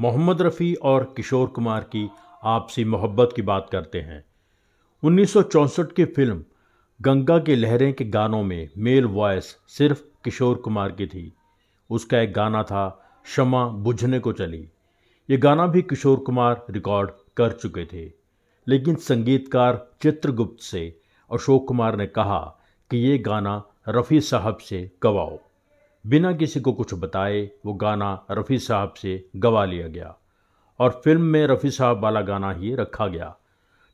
मोहम्मद रफ़ी और किशोर कुमार की आपसी मोहब्बत की बात करते हैं। 1964 की फ़िल्म गंगा की लहरें के गानों में मेल वॉयस सिर्फ़ किशोर कुमार की थी। उसका एक गाना था, क्षमा बुझने को चली। ये गाना भी किशोर कुमार रिकॉर्ड कर चुके थे। लेकिन संगीतकार चित्रगुप्त से अशोक कुमार ने कहा कि ये गाना रफ़ी साहब से गवाओ। बिना किसी को कुछ बताए वो गाना रफ़ी साहब से गवा लिया गया और फ़िल्म में रफ़ी साहब वाला गाना ही रखा गया।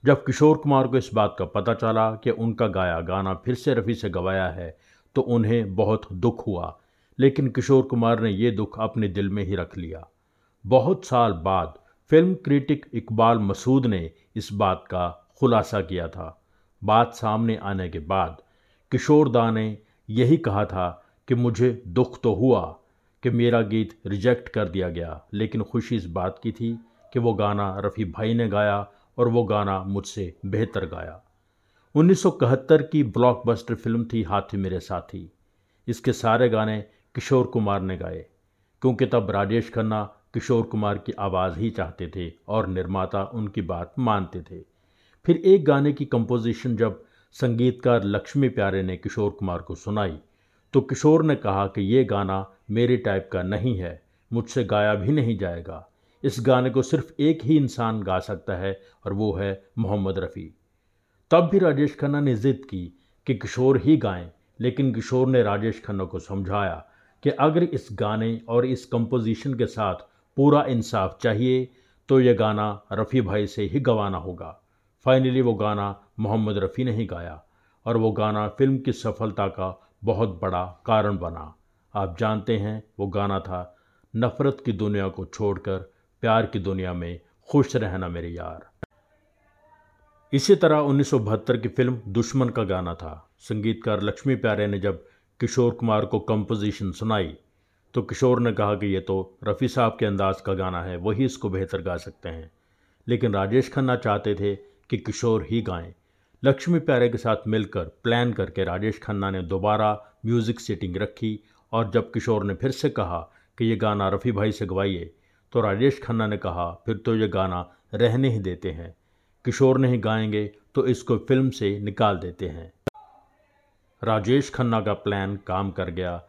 जब किशोर कुमार को इस बात का पता चला कि उनका गाया गाना फिर से रफ़ी से गवाया है तो उन्हें बहुत दुख हुआ। लेकिन किशोर कुमार ने ये दुख अपने दिल में ही रख लिया। बहुत साल बाद फ़िल्म क्रिटिक इकबाल मसूद ने इस बात का खुलासा किया था। बात सामने आने के बाद किशोर दा ने यही कहा था कि मुझे दुख तो हुआ कि मेरा गीत रिजेक्ट कर दिया गया, लेकिन खुशी इस बात की थी कि वो गाना रफ़ी भाई ने गाया और वो गाना मुझसे बेहतर गाया। 1971 की ब्लॉकबस्टर फ़िल्म थी हाथी मेरे साथी। इसके सारे गाने किशोर कुमार ने गाए, क्योंकि तब राजेश खन्ना किशोर कुमार की आवाज़ ही चाहते थे और निर्माता उनकी बात मानते थे। फिर एक गाने की कंपोजिशन जब संगीतकार लक्ष्मी प्यारे ने किशोर कुमार को सुनाई तो किशोर ने कहा कि ये गाना मेरे टाइप का नहीं है, मुझसे गाया भी नहीं जाएगा। इस गाने को सिर्फ़ एक ही इंसान गा सकता है और वो है मोहम्मद रफ़ी। तब भी राजेश खन्ना ने ज़िद की कि किशोर ही गाएँ, लेकिन किशोर ने राजेश खन्ना को समझाया कि अगर इस गाने और इस कंपोजिशन के साथ पूरा इंसाफ चाहिए तो ये गाना रफ़ी भाई से ही गवाना होगा। फाइनली वो गाना मोहम्मद रफ़ी ने ही गाया, और वो गाना फ़िल्म की सफलता का बहुत बड़ा कारण बना। आप जानते हैं, वो गाना था, नफ़रत की दुनिया को छोड़कर प्यार की दुनिया में खुश रहना मेरे यार। इसी तरह उन्नीस सौ बहत्तर की फ़िल्म दुश्मन का गाना था। संगीतकार लक्ष्मी प्यारे ने जब किशोर कुमार को कंपोजिशन सुनाई तो किशोर ने कहा कि ये तो रफ़ी साहब के अंदाज का गाना है, वही इसको बेहतर गा सकते हैं। लेकिन राजेश खन्ना चाहते थे कि किशोर ही गाएँ। लक्ष्मी प्यारे के साथ मिलकर प्लान करके राजेश खन्ना ने दोबारा म्यूज़िक सेटिंग रखी और जब किशोर ने फिर से कहा कि ये गाना रफ़ी भाई से गवाइए तो राजेश खन्ना ने कहा, फिर तो ये गाना रहने ही देते हैं। किशोर नहीं गाएँगे तो इसको फ़िल्म से निकाल देते हैं। राजेश खन्ना का प्लान काम कर गया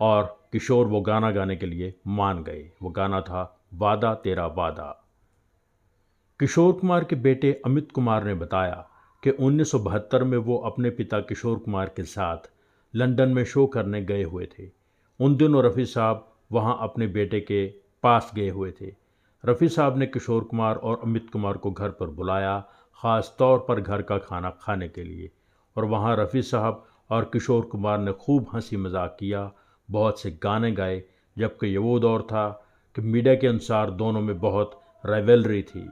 और किशोर वो गाना गाने के लिए मान गए। वो गाना था वादा तेरा वादा। किशोर कुमार के बेटे अमित कुमार ने बताया कि उन्नीस सौ बहत्तर में वो अपने पिता किशोर कुमार के साथ लंदन में शो करने गए हुए थे। उन दिनों रफ़ी साहब वहाँ अपने बेटे के पास गए हुए थे। रफ़ी साहब ने किशोर कुमार और अमित कुमार को घर पर बुलाया, ख़ास तौर पर घर का खाना खाने के लिए। और वहाँ रफ़ी साहब और किशोर कुमार ने खूब हँसी मज़ाक किया, बहुत से गाने गाए, जबकि ये वो दौर था कि मीडिया के अनुसार दोनों में बहुत रेवलरी थी।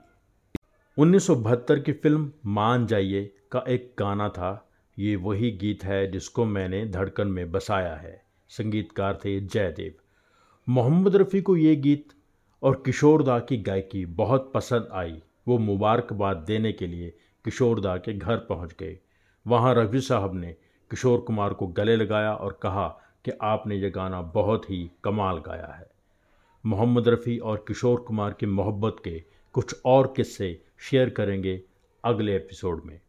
उन्नीस सौ बहत्तर की फ़िल्म मान जाइए का एक गाना था। ये वही गीत है जिसको मैंने धड़कन में बसाया है। संगीतकार थे जयदेव। मोहम्मद रफ़ी को ये गीत और किशोरदा की गायकी बहुत पसंद आई। वो मुबारकबाद देने के लिए किशोरदा के घर पहुँच गए। वहाँ रफ़ी साहब ने किशोर कुमार को गले लगाया और कहा कि आपने ये गाना बहुत ही कमाल गाया है। मोहम्मद रफ़ी और किशोर कुमार की मोहब्बत के कुछ और किस्से शेयर करेंगे अगले एपिसोड में।